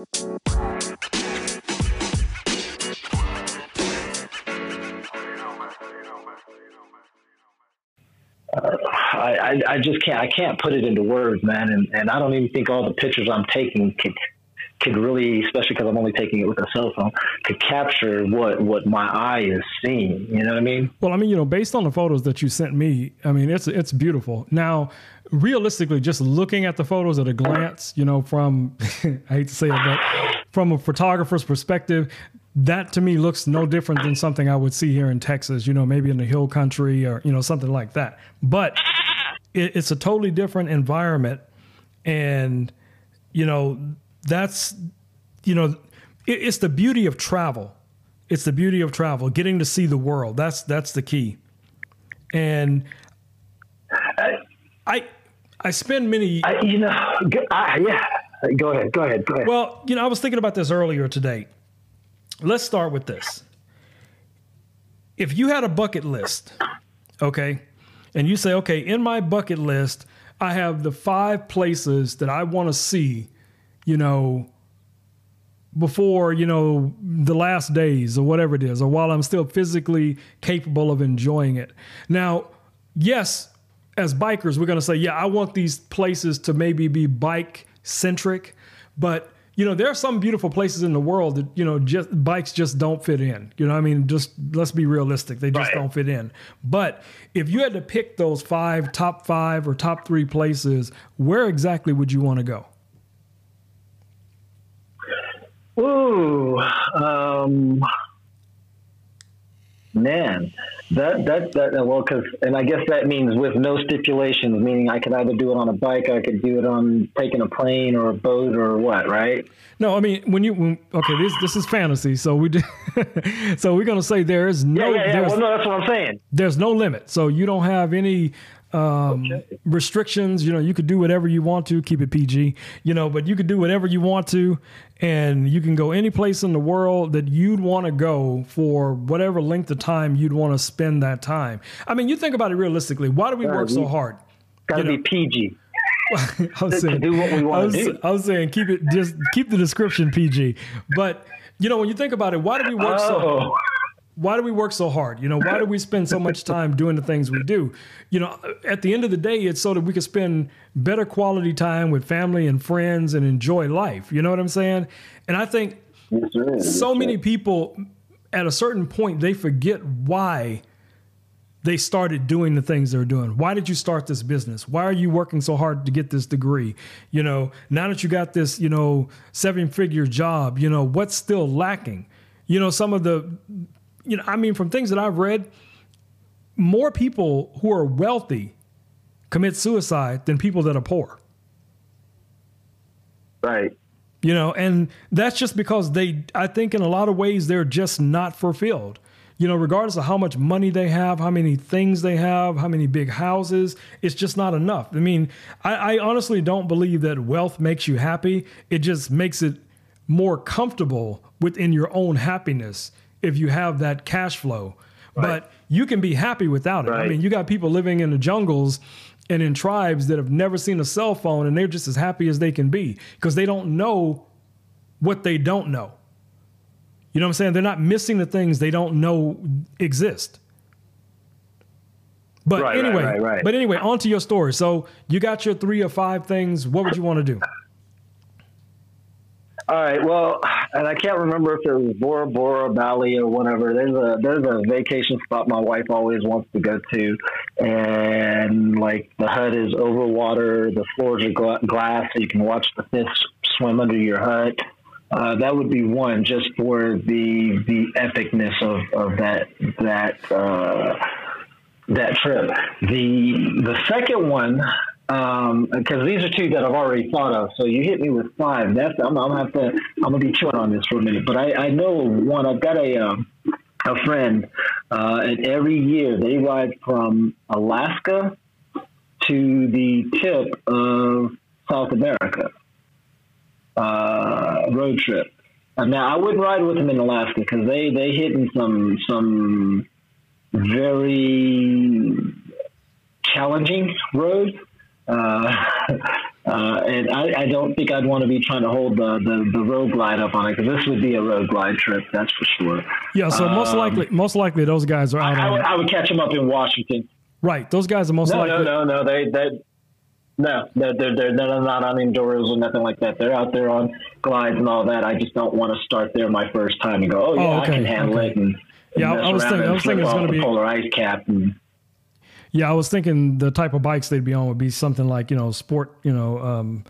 Uh, I, I just can't I can't put it into words, man, and, and I don't even think all the pictures I'm taking could could really, especially because I'm only taking it with a cell phone, could capture what what my eye is seeing. You know what I mean? Well, I mean, you know, based on the photos that you sent me, I mean, it's it's beautiful. Now, realistically, just looking at the photos at a glance, you know, from I hate to say it, but from a photographer's perspective, that to me looks no different than something I would see here in Texas, you know, maybe in the hill country or, you know, something like that. But it, it's a totally different environment. And, you know, that's, you know, it, it's the beauty of travel. It's the beauty of travel, getting to see the world. That's, that's the key. And I, I spend many, I, you know, I, yeah, go ahead, go ahead, go ahead. Well, you know, I was thinking about this earlier today let's start with this. If you had a bucket list, okay, and you say, okay, in my bucket list, I have the five places that I want to see, you know, before, you know, the last days or whatever it is, or while I'm still physically capable of enjoying it. Now, yes, as bikers, we're going to say, yeah, I want these places to maybe be bike centric, but you know, there are some beautiful places in the world that, you know, just bikes just don't fit in. You know, I mean, just let's be realistic. They just right. don't fit in. But if you had to pick those five, top five or top three places, where exactly would you want to go? Ooh, um, man, that that that well, because and I guess that means with no stipulations, meaning I could either do it on a bike, I could do it on taking a plane or a boat or what, right? No, I mean when you when, okay, this this is fantasy, so we do, so we're gonna say there is no, yeah, yeah, yeah. Well, no, that's what I'm saying. There's no limit, so you don't have any um, okay. restrictions. You know, you could do whatever you want to, keep it PG, you know, but you could do whatever you want to. And you can go any place in the world that you'd want to go for whatever length of time you'd want to spend that time. I mean, you think about it realistically. Why do we work so hard? Got to be PG. I was saying, to do what we want to do. I was saying, keep it, just keep the description PG. But, you know, when you think about it, why do we work oh. so why do we work so hard? You know, why do we spend so much time doing the things we do? You know, at the end of the day, it's so that we can spend better quality time with family and friends and enjoy life. You know what I'm saying? And I think yes, so many people at a certain point they forget why they started doing the things they're doing. Why did you start this business? Why are you working so hard to get this degree? You know, now that you got this, you know, seven figure job, you know, what's still lacking? You know, some of the you know, I mean, from things that I've read, more people who are wealthy commit suicide than people that are poor. Right. You know, and that's just because they, I think in a lot of ways, they're just not fulfilled. You know, regardless of how much money they have, how many things they have, how many big houses, it's just not enough. I mean, I, I honestly don't believe that wealth makes you happy. It just makes it more comfortable within your own happiness if you have that cash flow. Right. But you can be happy without it. Right. I mean, you got people living in the jungles and in tribes that have never seen a cell phone and they're just as happy as they can be because they don't know what they don't know. You know what I'm saying? They're not missing the things they don't know exist. But right, anyway, but anyway, on to your story. So you got your three or five things. What would you want to do? All right. Well, and I can't remember if it was Bora Bora, Bali, or whatever. There's a there's a vacation spot my wife always wants to go to, and like the hut is over water, the floors are gla- glass, so you can watch the fish swim under your hut. Uh, that would be one, just for the the epicness of, of that that uh, that trip. The the second one because um, these are two that I've already thought of. So you hit me with five. That's I'm, I'm gonna have to I'm gonna be chewing on this for a minute. But I, I know one. I've got a um, a friend, uh, and every year they ride from Alaska to the tip of South America. Uh, road trip. Now I wouldn't ride with them in Alaska because they they hit in some some very challenging roads. Uh, Uh, and I, I, don't think I'd want to be trying to hold the, the, the road glide up on it because this would be a road glide trip, that's for sure. Yeah, so um, most likely, most likely those guys are out. I, I, would, I would catch them up in Washington. Right, those guys are most no, likely. No, no, no, they they no, they're, they're, they're, they're not on enduros or nothing like that. They're out there on glides and all that. I just don't want to start there my first time and go, oh, yeah, oh, okay, I can handle okay. it. And, yeah, I was thinking, I was thinking it's going to be polar ice cap. And, yeah, I was thinking the type of bikes they'd be on would be something like, you know, sport, you know, um,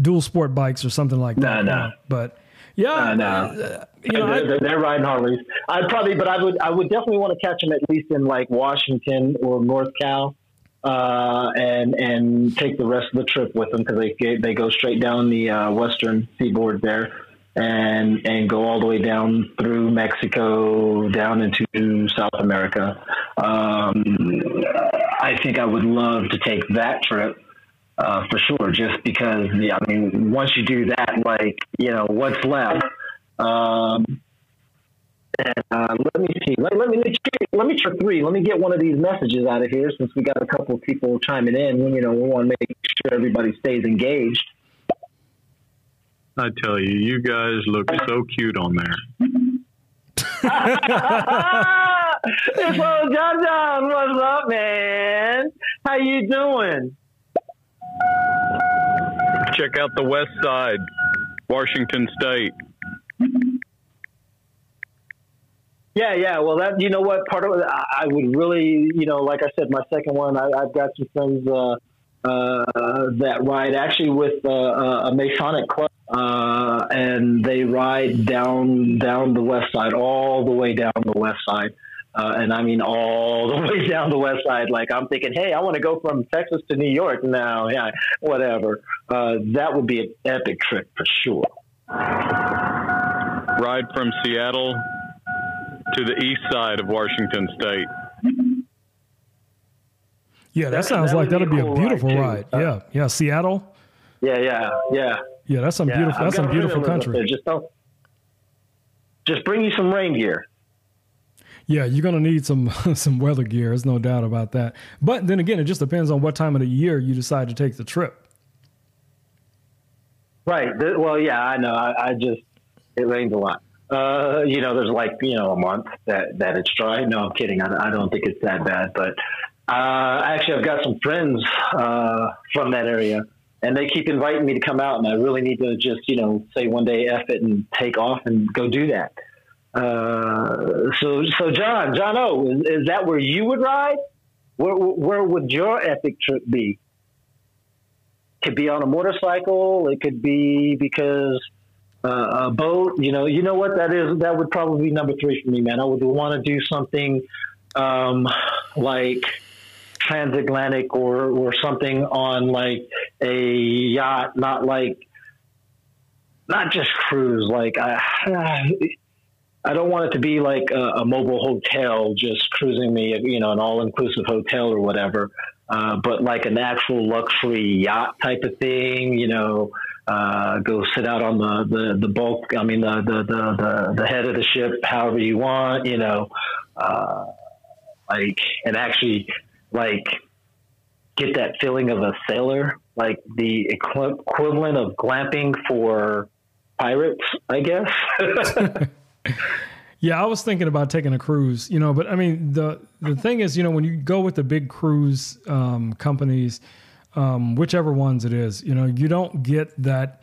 dual sport bikes or something like that. No, no. But yeah, no, uh, you know, they're, they're, they're, riding Harleys. I'd probably, but I would, I would definitely want to catch them at least in like Washington or North Cal uh, and and take the rest of the trip with them because they they go straight down the uh, western seaboard there and and go all the way down through Mexico down into South America. Um, I think I would love to take that trip. Uh, for sure, just because yeah, I mean, once you do that, like you know, what's left? Um, uh, let me see. Let, let me let me try three. Let me get one of these messages out of here since we got a couple of people chiming in. You know, we want to make sure everybody stays engaged. I tell you, you guys look so cute on there. so John John, what's up, man? How you doing? Check out the West Side, Washington State. Yeah, yeah. Well, that you know what part of it, I would really, you know, like I said, my second one, I, have got some friends uh, uh, that ride actually with uh, a Masonic club, uh, and they ride down down the west side, all the way down the west side. Uh, and I mean all the way down the west side. Like I'm thinking, hey, I want to go from Texas to New York now. Yeah, whatever. Uh, that would be an epic trip for sure. Ride from Seattle to the east side of Washington State. Yeah, that, that sounds that like that'd be, cool a beautiful ride. ride. Yeah, yeah, Seattle. Yeah, yeah, yeah. Yeah, that's some yeah, beautiful. That's some beautiful country. Just don't. Just bring you some rain gear. Yeah, you're gonna need some some weather gear. There's no doubt about that. But then again, it just depends on what time of the year you decide to take the trip. Right. Well, yeah, I know. I, I just it rains a lot. Uh, you know, there's like you know a month that that it's dry. No, I'm kidding. I, I don't think it's that bad. But uh, actually, I've got some friends uh, from that area, and they keep inviting me to come out, and I really need to just you know say one day F it and take off and go do that. Uh, so, so John, John O, is, is, that where you would ride? Where, where would your epic trip be? Could be on a motorcycle. It could be because uh, a boat. You know, you know what that is. That would probably be number three for me, man. I would want to do something um, like transatlantic or or something on like a yacht, not like not just cruise. Like I, I don't want it to be like a, a mobile hotel just cruising me, you know, an all inclusive hotel or whatever. Uh, but like an actual luxury yacht type of thing, you know, uh, go sit out on the, the, the bulk. I mean, the, the, the, the, head of the ship, however you want, you know, uh, like, and actually like get that feeling of a sailor, like the equivalent of glamping for pirates, I guess. yeah, I was thinking about taking a cruise, you know, but I mean, the, the thing is, you know, when you go with the big cruise um, companies, um, whichever ones it is. You know, you don't get that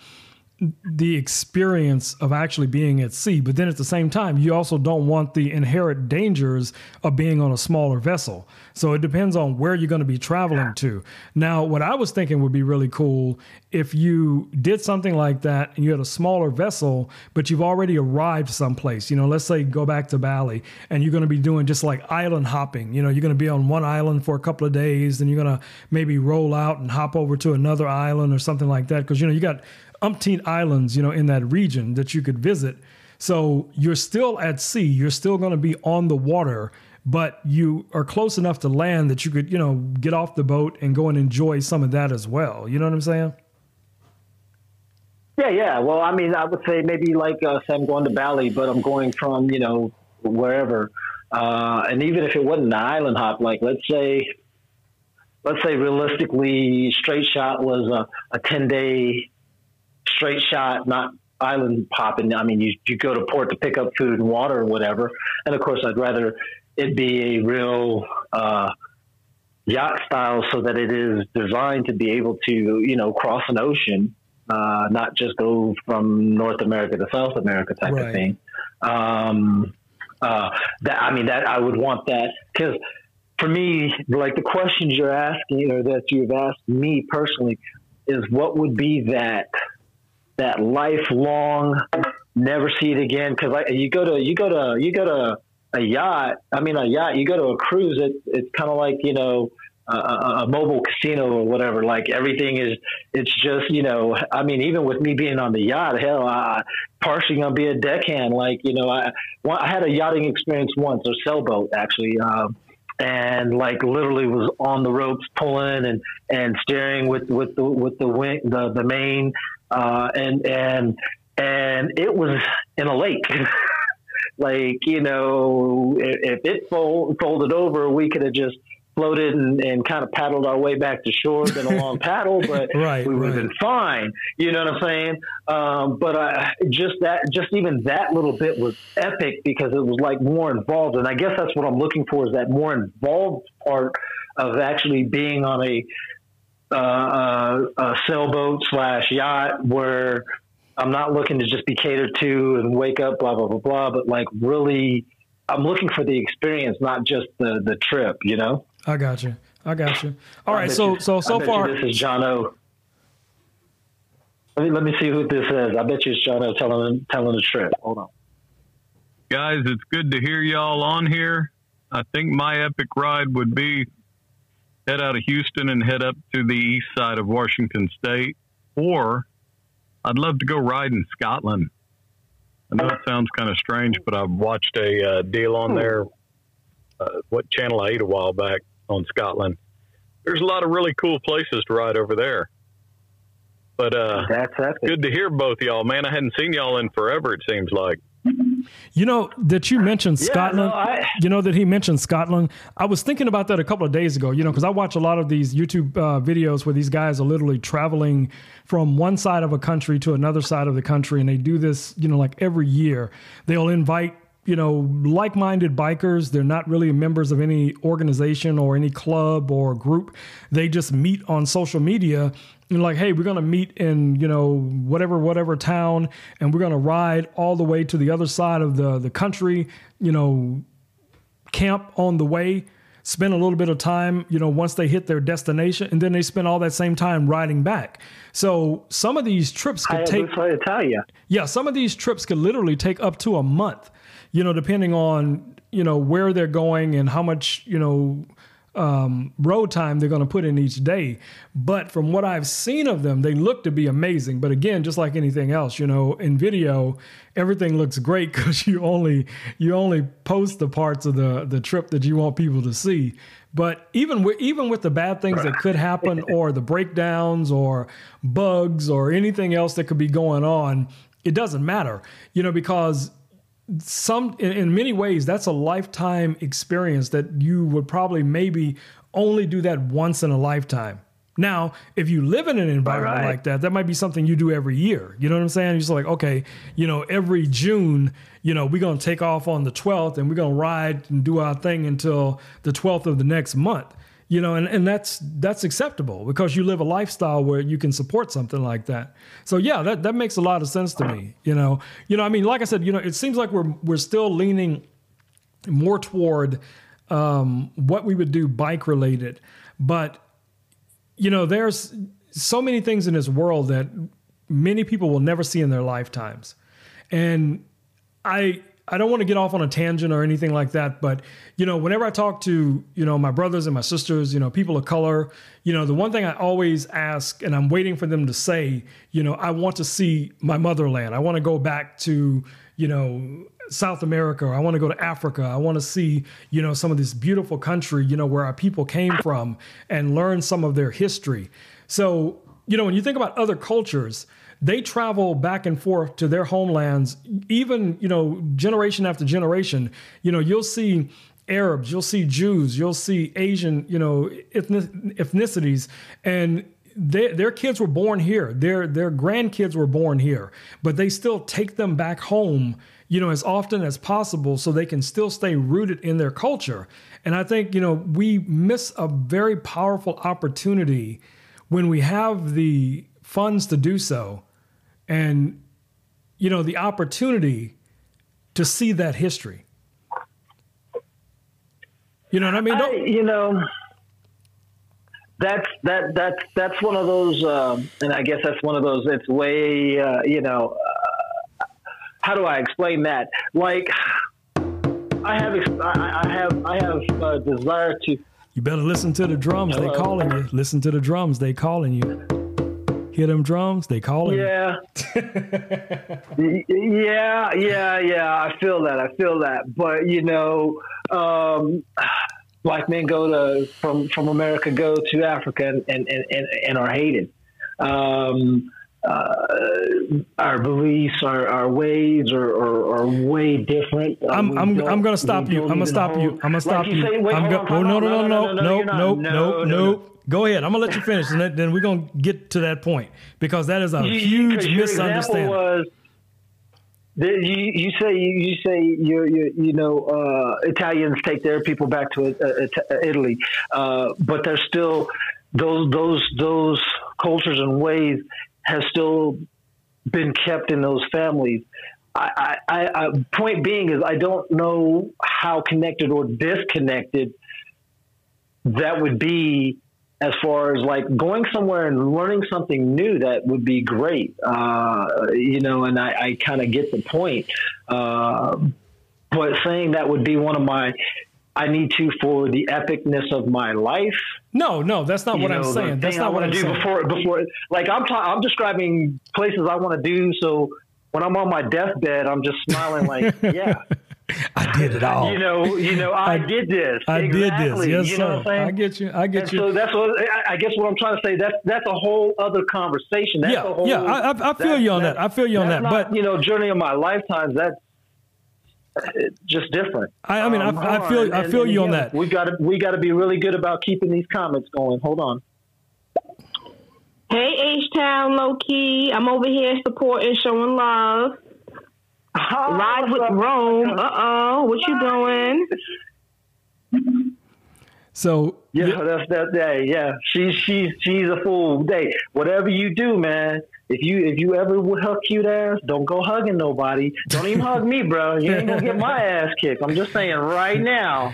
the experience of actually being at sea. But then at the same time, you also don't want the inherent dangers of being on a smaller vessel. So it depends on where you're going to be traveling to. Now, what I was thinking would be really cool if you did something like that and you had a smaller vessel, but you've already arrived someplace. You know, let's say go back to Bali and you're going to be doing just like island hopping. You know, you're going to be on one island for a couple of days, then you're going to maybe roll out and hop over to another island or something like that. Because, you know, you got umpteen islands, you know, in that region that you could visit. So you're still at sea, you're still going to be on the water, but you are close enough to land that you could, you know, get off the boat and go and enjoy some of that as well. You know what I'm saying? Yeah, yeah. Well, I mean, I would say maybe like uh, say I'm going to Bali, but I'm going from you know wherever, uh, and even if it wasn't an island hop, like let's say let's say realistically, straight shot was a, a 10 day straight shot, not island hopping. I mean, you, you go to port to pick up food and water or whatever. And of course, I'd rather it be a real, uh, yacht style so that it is designed to be able to, you know, cross an ocean, uh, not just go from North America to South America type Right. of thing. Um, uh, that I mean, that I would want that because for me, like the questions you're asking or that you've asked me personally is what would be that that lifelong never see it again. Because you go to you go to you go to a yacht i mean a yacht you go to a cruise it, it's kind of like you know a, a, mobile casino or whatever. Like everything is it's just you know i mean even with me being on the yacht hell i partially gonna be a deckhand. Like you know i i had a yachting experience once a sailboat actually um and like literally was on the ropes pulling and and steering with with the with the wing the the main uh and and and it was in a lake. Like you know if, if it fold, folded over we could have just floated and, and kind of paddled our way back to shore been a long paddle but Right, we would have right. been fine. You know what i'm saying? Um, but I, just that just even that little bit was epic because it was like more involved. And i guess that's what i'm looking for is that more involved part of actually being on uh, uh, a Uh, uh, uh, sailboat slash yacht where I'm not looking to just be catered to and wake up, blah, blah, blah, blah, but like really, I'm looking for the experience, not just the, the trip, you know? I got you. I got you. All I right. So you- so I so far. this is John O. Let me, let me see who this is. I bet you it's John O telling, telling the trip. Hold on. Guys, it's good to hear y'all on here. I think my epic ride would be head out of Houston and head up to the east side of Washington State, or I'd love to go ride in Scotland. I know it sounds kind of strange, but I've watched a uh, deal on there, uh, what Channel 8 a while back on Scotland. There's a lot of really cool places to ride over there. But uh, That's epic. good to hear both y'all, man. I hadn't seen y'all in forever, it seems like. You know that you mentioned Yeah, Scotland. no, I- you know that he mentioned Scotland. I was thinking about that a couple of days ago. You know, because I watch a lot of these YouTube uh, videos where these guys are literally traveling from one side of a country to another side of the country, and they do this. You know, like every year, they'll invite you know like-minded bikers. They're not really members of any organization or any club or group. They just meet on social media and like, hey, we're gonna meet in you know whatever whatever town, and we're gonna ride all the way to the other side of the the country. You know, camp on the way, spend a little bit of time, you know, once they hit their destination, and then they spend all that same time riding back. So some of these trips could take Hayabusa Italia. yeah, some of these trips could literally take up to a month, you know, depending on, you know, where they're going and how much, you know, um, road time they're going to put in each day. But from what I've seen of them, they look to be amazing. But again, just like anything else, you know, in video, everything looks great because you only you only post the parts of the the trip that you want people to see. But even with even with the bad things that could happen, or the breakdowns, or bugs, or anything else that could be going on, it doesn't matter, you know, because some in, in many ways that's a lifetime experience that you would probably maybe only do that once in a lifetime. Now if you live in an environment Right. like that that might be something you do every year. You know what i'm saying? You're just like okay you know every june you know we're going to take off on the 12th and we're going to ride and do our thing until the 12th of the next month you know and, and that's that's acceptable because you live a lifestyle where you can support something like that. So yeah that, that makes a lot of sense to me you know. You know i mean like i said you know it seems like we're we're still leaning more toward um, what we would do bike related. But you know there's so many things in this world that many people will never see in their lifetimes. And I I don't want to get off on a tangent or anything like that, but you know, whenever I talk to you know my brothers and my sisters, you know, people of color, you know, the one thing I always ask, and I'm waiting for them to say, you know, I want to see my motherland. I want to go back to you know South America. I want to go to Africa. I want to see you know some of this beautiful country, you know, where our people came from, and learn some of their history. So you know, when you think about other cultures they travel back and forth to their homelands even you know generation after generation you know you'll see Arabs, you'll see Jews, you'll see Asian, you know, ethnicities, and they, their kids were born here. Their their grandkids were born here, but they still take them back home, you know, as often as possible, so they can still stay rooted in their culture. And I think you know we miss a very powerful opportunity when we have the funds to do so, and you know the opportunity to see that history. You know what I mean? I, you know that's that that's that's one of those, um, and I guess that's one of those. It's way, uh, you know, uh, how do I explain that? Like, I have, I have, I have a desire to. You better listen to the drums. They calling you. Listen to the drums. They calling you. Hear them drums? They calling. Yeah. yeah, yeah, yeah. I feel that. I feel that. But you know, um, black men go to from from America go to Africa and and and, and are hated. Um, uh, our beliefs, our, our ways are, are, are way different. Uh, I'm I'm, I'm going to stop you. I'm going to stop you. I'm going to stop you. I'm go- oh no no no no no no no no. Go ahead. I'm gonna let you finish, and then we're gonna get to that point because that is a huge misunderstanding. Was, you, you say you say you you you know uh, Italians take their people back to uh, uh, Italy, uh, but there's still those those those cultures and ways have still been kept in those families. I, I, I, point being is I don't know how connected or disconnected that would be as far as like going somewhere and learning something new that would be great uh, you know and i, I kind of get the point uh, but saying that would be one of my I need to for the epicness of my life. No, no, that's not you what know, I'm saying. That's not I what I do saying. before before. Like I'm, I'm describing places I want to do. So when I'm on my deathbed, I'm just smiling like, yeah, I did it all. You know, you know, I, I did this. I exactly. did this. Yes, you know sir. i get you. I get and you. So that's what I guess. What I'm trying to say that's that's a whole other conversation. That's yeah, whole, yeah. I, I feel you on that. I feel you on that. Not, but you know, journey of my lifetime. That's just different. I, I mean, um, I, I, feel and, I feel and, you on that. We got to we got to be really good about keeping these comments going. Hold on. Hey, H Town, low key. I'm over here supporting, showing love. Oh, Ride with Rome. Uh oh, what you doing? So yeah, yeah, that's that day. Yeah, she's she's she's a fool. Day, whatever you do, man. If you if you ever would hug cute ass, don't go hugging nobody. Don't even hug me, bro. You ain't gonna get my ass kicked. I'm just saying right now.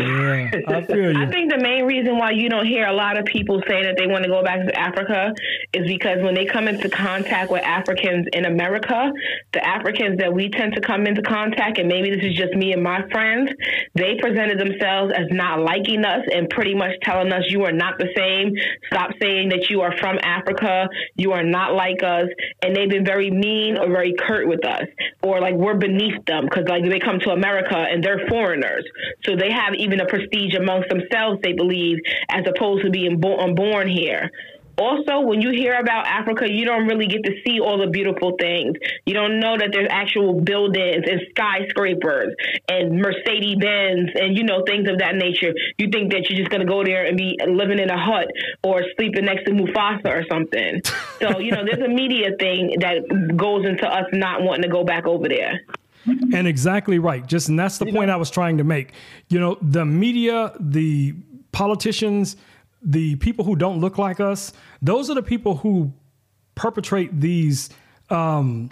Yeah, I feel you. I think the main reason why you don't hear a lot of people say that they want to go back to Africa is because when they come into contact with Africans in America, the Africans that we tend to come into contact, and maybe this is just me and my friends, they presented themselves as not liking us and pretty much telling us you are not the same. Stop saying that you are from Africa. You are not like us. And they've been very mean or very curt with us, or like we're beneath them because like they come to America and they're foreigners, so they have even a prestige amongst themselves. They believe as opposed to being born, um, born here also when you hear about Africa, you don't really get to see all the beautiful things. You don't know that there's actual buildings and skyscrapers and Mercedes Benz and you know things of that nature. You think that you're just gonna go there and be living in a hut or sleeping next to Mufasa or something. so you know there's a media thing that goes into us not wanting to go back over there. And exactly right. Just and that's the point I was trying to make. You know, the media, the politicians, the people who don't look like us, those are the people who perpetrate these um,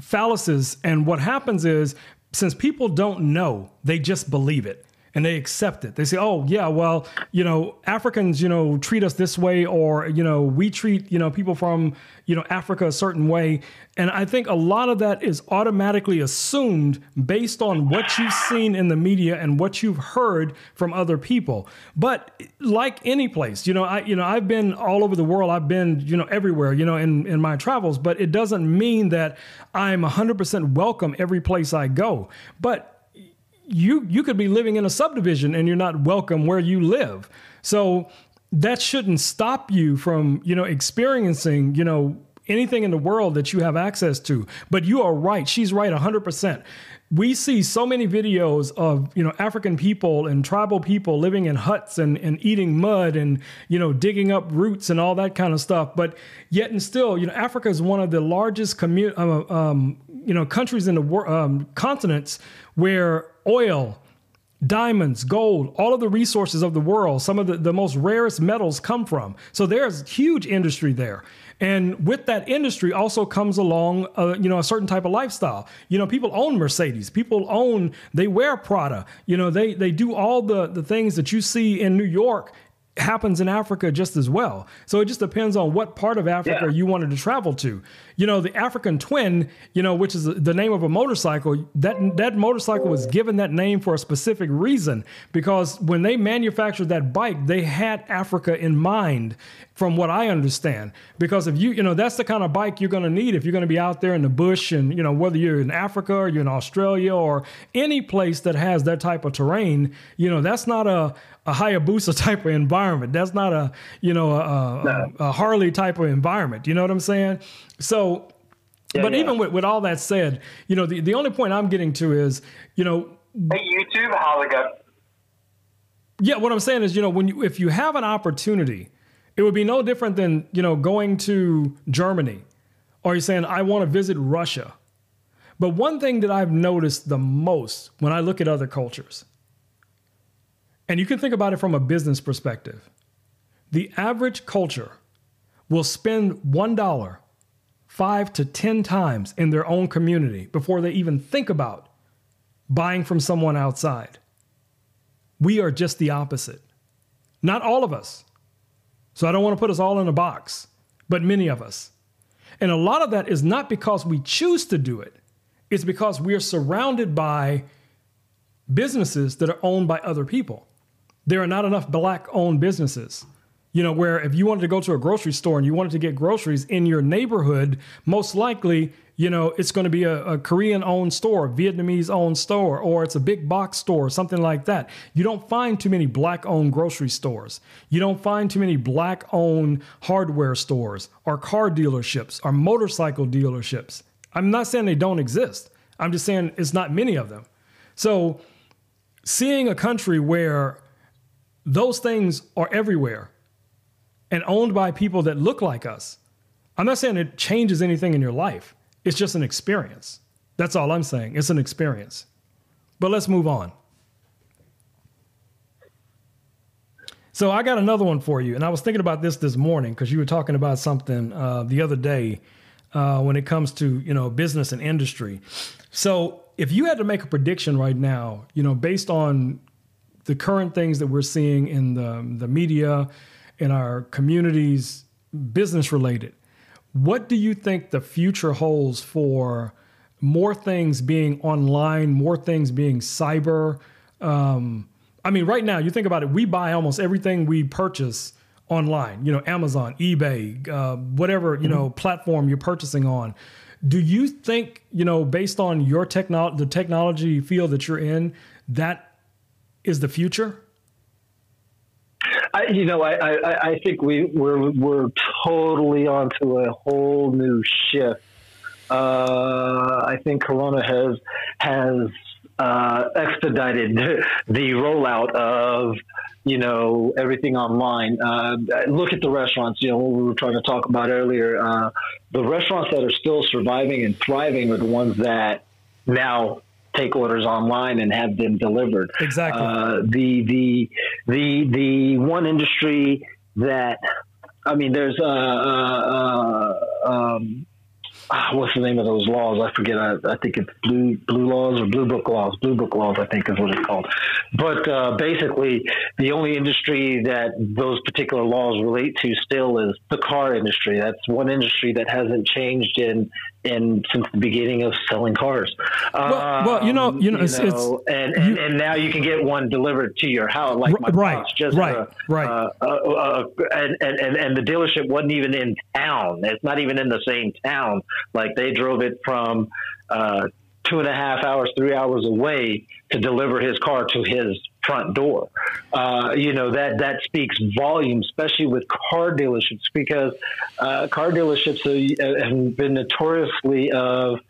fallacies. And what happens is, since people don't know, they just believe it and they accept it. They say, "Oh, yeah, well, you know, Africans, you know, treat us this way or, you know, we treat, you know, people from, you know, Africa a certain way." And I think a lot of that is automatically assumed based on what you've seen in the media and what you've heard from other people. But like any place, you know, I you know, I've been all over the world. I've been, you know, everywhere, you know, in in my travels, but it doesn't mean that I'm 100% welcome every place I go. But you you could be living in a subdivision and you're not welcome where you live. So that shouldn't stop you from, you know, experiencing, you know, anything in the world that you have access to. But you are right. She's right 100%. We see so many videos of, you know, African people and tribal people living in huts and, and eating mud and, you know, digging up roots and all that kind of stuff. But yet and still, you know, Africa is one of the largest commu- uh, um, you know, countries in the world, um, continents where oil, diamonds, gold, all of the resources of the world, some of the, the most rarest metals come from. So there's huge industry there. And with that industry also comes along, uh, you know, a certain type of lifestyle. You know, people own Mercedes. People own, they wear Prada. You know, they they do all the the things that you see in New York happens in Africa just as well. So it just depends on what part of Africa yeah. you wanted to travel to. You know, the African Twin, you know, which is the name of a motorcycle, that that motorcycle was given that name for a specific reason because when they manufactured that bike, they had Africa in mind from what I understand. Because if you, you know, that's the kind of bike you're going to need if you're going to be out there in the bush and, you know, whether you're in Africa or you're in Australia or any place that has that type of terrain, you know, that's not a, a Hayabusa type of environment. That's not a, you know, a, no. a, a Harley type of environment. You know what I'm saying? So, yeah, but yeah. even with, with all that said, you know, the, the only point I'm getting to is, you know, hey, YouTube, go? Yeah, what I'm saying is, you know, when you if you have an opportunity, it would be no different than, you know, going to Germany or you're saying, I want to visit Russia. But one thing that I've noticed the most when I look at other cultures, and you can think about it from a business perspective, the average culture will spend $1 five to 10 times in their own community before they even think about buying from someone outside. We are just the opposite. Not all of us. So I don't want to put us all in a box, but many of us. And a lot of that is not because we choose to do it, it's because we are surrounded by businesses that are owned by other people. There are not enough black owned businesses. You know, where if you wanted to go to a grocery store and you wanted to get groceries in your neighborhood, most likely, you know, it's going to be a, a Korean owned store, Vietnamese owned store, or it's a big box store, something like that. You don't find too many black owned grocery stores. You don't find too many black owned hardware stores or car dealerships or motorcycle dealerships. I'm not saying they don't exist. I'm just saying it's not many of them. So, seeing a country where those things are everywhere and owned by people that look like us. I'm not saying it changes anything in your life. It's just an experience. That's all I'm saying. It's an experience. But let's move on. So I got another one for you, and I was thinking about this this morning because you were talking about something uh, the other day uh, when it comes to you know business and industry. So if you had to make a prediction right now, you know, based on the current things that we're seeing in the the media, in our communities, business related. What do you think the future holds for more things being online, more things being cyber? Um, I mean, right now, you think about it, we buy almost everything we purchase online, you know, Amazon, eBay, uh, whatever, you mm-hmm. know, platform you're purchasing on. Do you think, you know, based on your technology, the technology field that you're in, that is the future? I, you know, I, I, I think we, we're, we're totally onto a whole new shift. Uh, I think Corona has has uh, expedited the rollout of you know everything online. Uh, look at the restaurants. You know what we were trying to talk about earlier. Uh, the restaurants that are still surviving and thriving are the ones that now take orders online and have them delivered. Exactly. Uh, the the the the one industry that I mean, there's uh, uh, uh um, ah, what's the name of those laws? I forget. I, I, think it's blue blue laws or blue book laws. Blue book laws, I think, is what it's called. But uh, basically, the only industry that those particular laws relate to still is the car industry. That's one industry that hasn't changed in in since the beginning of selling cars. Well, um, well you know, you know, it's, know it's, and, and, you, and, now you can get one delivered to your house, like my right, just right, a, right. Uh, uh, uh, and, and and the dealership wasn't even in town. It's not even in the same town. Like they drove it from uh, two and a half hours, three hours away to deliver his car to his front door. Uh, you know that that speaks volumes, especially with car dealerships, because uh, car dealerships have been notoriously of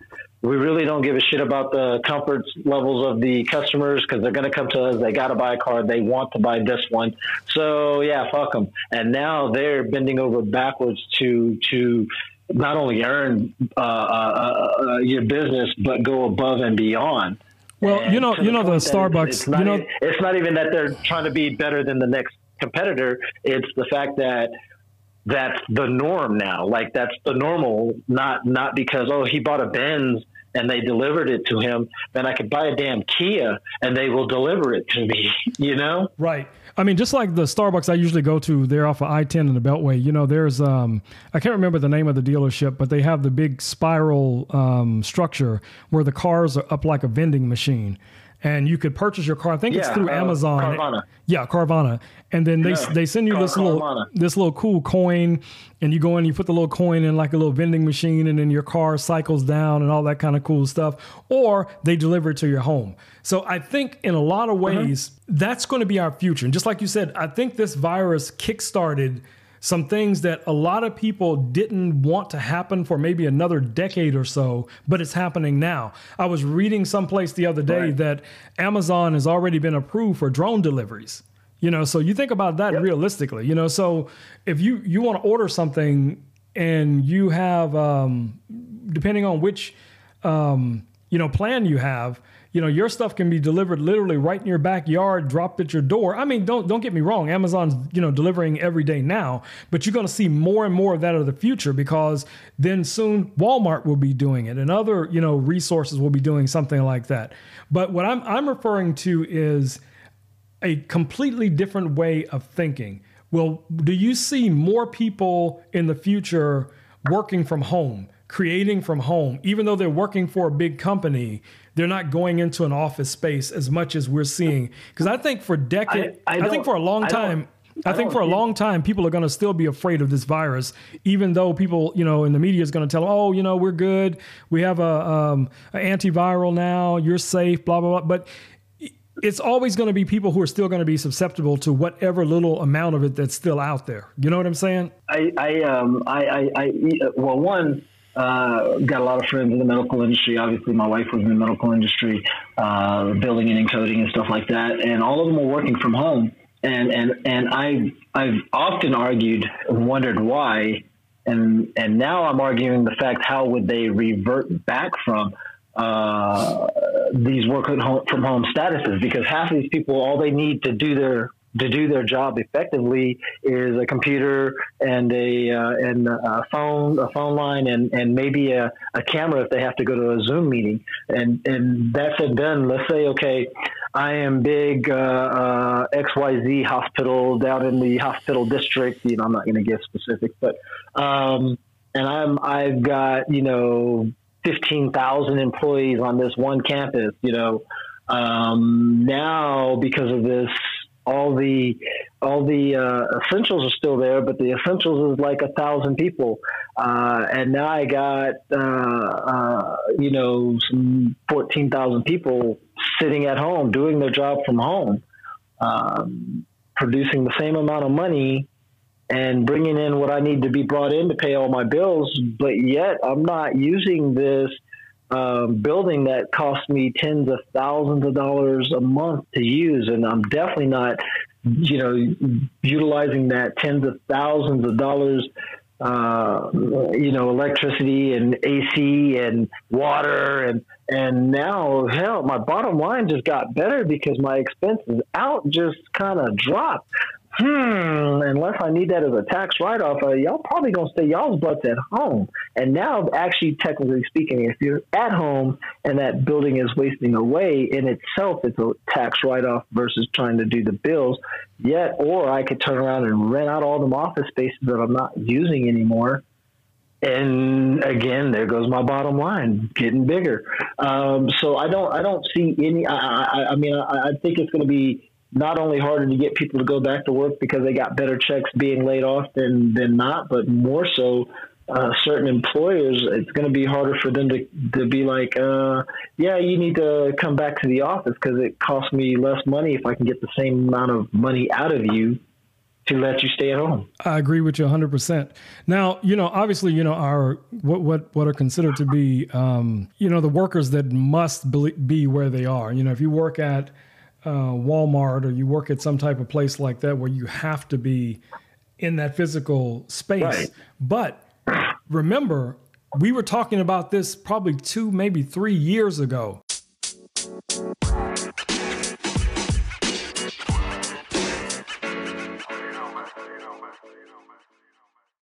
we really don't give a shit about the comfort levels of the customers because they're going to come to us. They got to buy a car. They want to buy this one. So yeah, fuck them. And now they're bending over backwards to to not only earn uh, uh, uh, your business but go above and beyond. Well, and you know, you know the Starbucks. It's, not, you know, it's not even that they're trying to be better than the next competitor. It's the fact that that's the norm now. Like that's the normal, not not because oh he bought a Benz and they delivered it to him, then I could buy a damn Kia and they will deliver it to me. You know? Right. I mean, just like the Starbucks I usually go to, they're off of I ten and the Beltway. You know, there's um, I can't remember the name of the dealership, but they have the big spiral um, structure where the cars are up like a vending machine and you could purchase your car. I think yeah, it's through uh, Amazon. Carvana. Yeah, Carvana. And then they yeah. they send you Car- this little Carvana. this little cool coin, and you go in, you put the little coin in like a little vending machine, and then your car cycles down and all that kind of cool stuff. Or they deliver it to your home. So I think in a lot of uh-huh. ways mm-hmm. that's going to be our future. And just like you said, I think this virus kickstarted some things that a lot of people didn't want to happen for maybe another decade or so, but it's happening now. I was reading someplace the other day right. that Amazon has already been approved for drone deliveries. You know, so you think about that yep. realistically. You know, so if you you want to order something and you have, um, depending on which um, you know plan you have, you know, your stuff can be delivered literally right in your backyard, dropped at your door. I mean, don't don't get me wrong, Amazon's, you know, delivering every day now, but you're going to see more and more of that of the future because then soon Walmart will be doing it and other, you know, resources will be doing something like that. But what I'm I'm referring to is a completely different way of thinking. Well, do you see more people in the future working from home? Creating from home, even though they're working for a big company, they're not going into an office space as much as we're seeing. Because I think for decades, I, I, I, think for a long time, I, think for a long time, people are going to still be afraid of this virus, even though people, you know, in the media is going to tell them, oh, you know, we're good. We have a, um, an antiviral now. You're safe, blah, blah, blah. But it's always going to be people who are still going to be susceptible to whatever little amount of it that's still out there. You know what I'm saying? I, I, um, I, I, I well, one, uh, got a lot of friends in the medical industry. Obviously, my wife was in the medical industry, uh, building and encoding and stuff like that. And all of them were working from home. And and and I I've often argued and wondered why. And and now I'm arguing the fact how would they revert back from uh, these work from home statuses because half of these people all they need to do their to do their job effectively is a computer and a uh, and a phone a phone line and and maybe a, a camera if they have to go to a Zoom meeting and and that's it done. Let's say okay, I am big uh, uh, XYZ hospital down in the hospital district. You know, I'm not going to give specifics, but um, and I'm I've got you know fifteen thousand employees on this one campus. You know. Um, now, because of this all the all the uh, essentials are still there, but the essentials is like a thousand people, uh, and now I got uh, uh you know fourteen thousand people sitting at home doing their job from home, um, producing the same amount of money and bringing in what I need to be brought in to pay all my bills, but yet I'm not using this um, building that cost me tens of thousands of dollars a month to use, and I'm definitely not, you know, utilizing that tens of thousands of dollars, uh, you know, electricity and AC and water. And and now hell, my bottom line just got better because my expenses out just kind of dropped hmm, unless I need that as a tax write off, uh, y'all probably gonna stay y'all's butts at home. And now, actually, technically speaking, if you're at home and that building is wasting away in itself, it's a tax write off versus trying to do the bills. Yet, or I could turn around and rent out all the office spaces that I'm not using anymore. And again, there goes my bottom line, getting bigger. Um, so I don't, I don't see any. I, I, I mean, I, I think it's going to be not only harder to get people to go back to work because they got better checks being laid off than than not, but more so uh, certain employers, it's going to be harder for them to, to be like, uh, yeah, you need to come back to the office because it costs me less money if I can get the same amount of money out of you to let you stay at home. I agree with you 100%. Now, you know, obviously, you know, our what what what are considered to be um, you know, the workers that must be where they are. You know, if you work at uh, Walmart or you work at some type of place like that where you have to be in that physical space. Right. But remember, we were talking about this probably two, maybe three years ago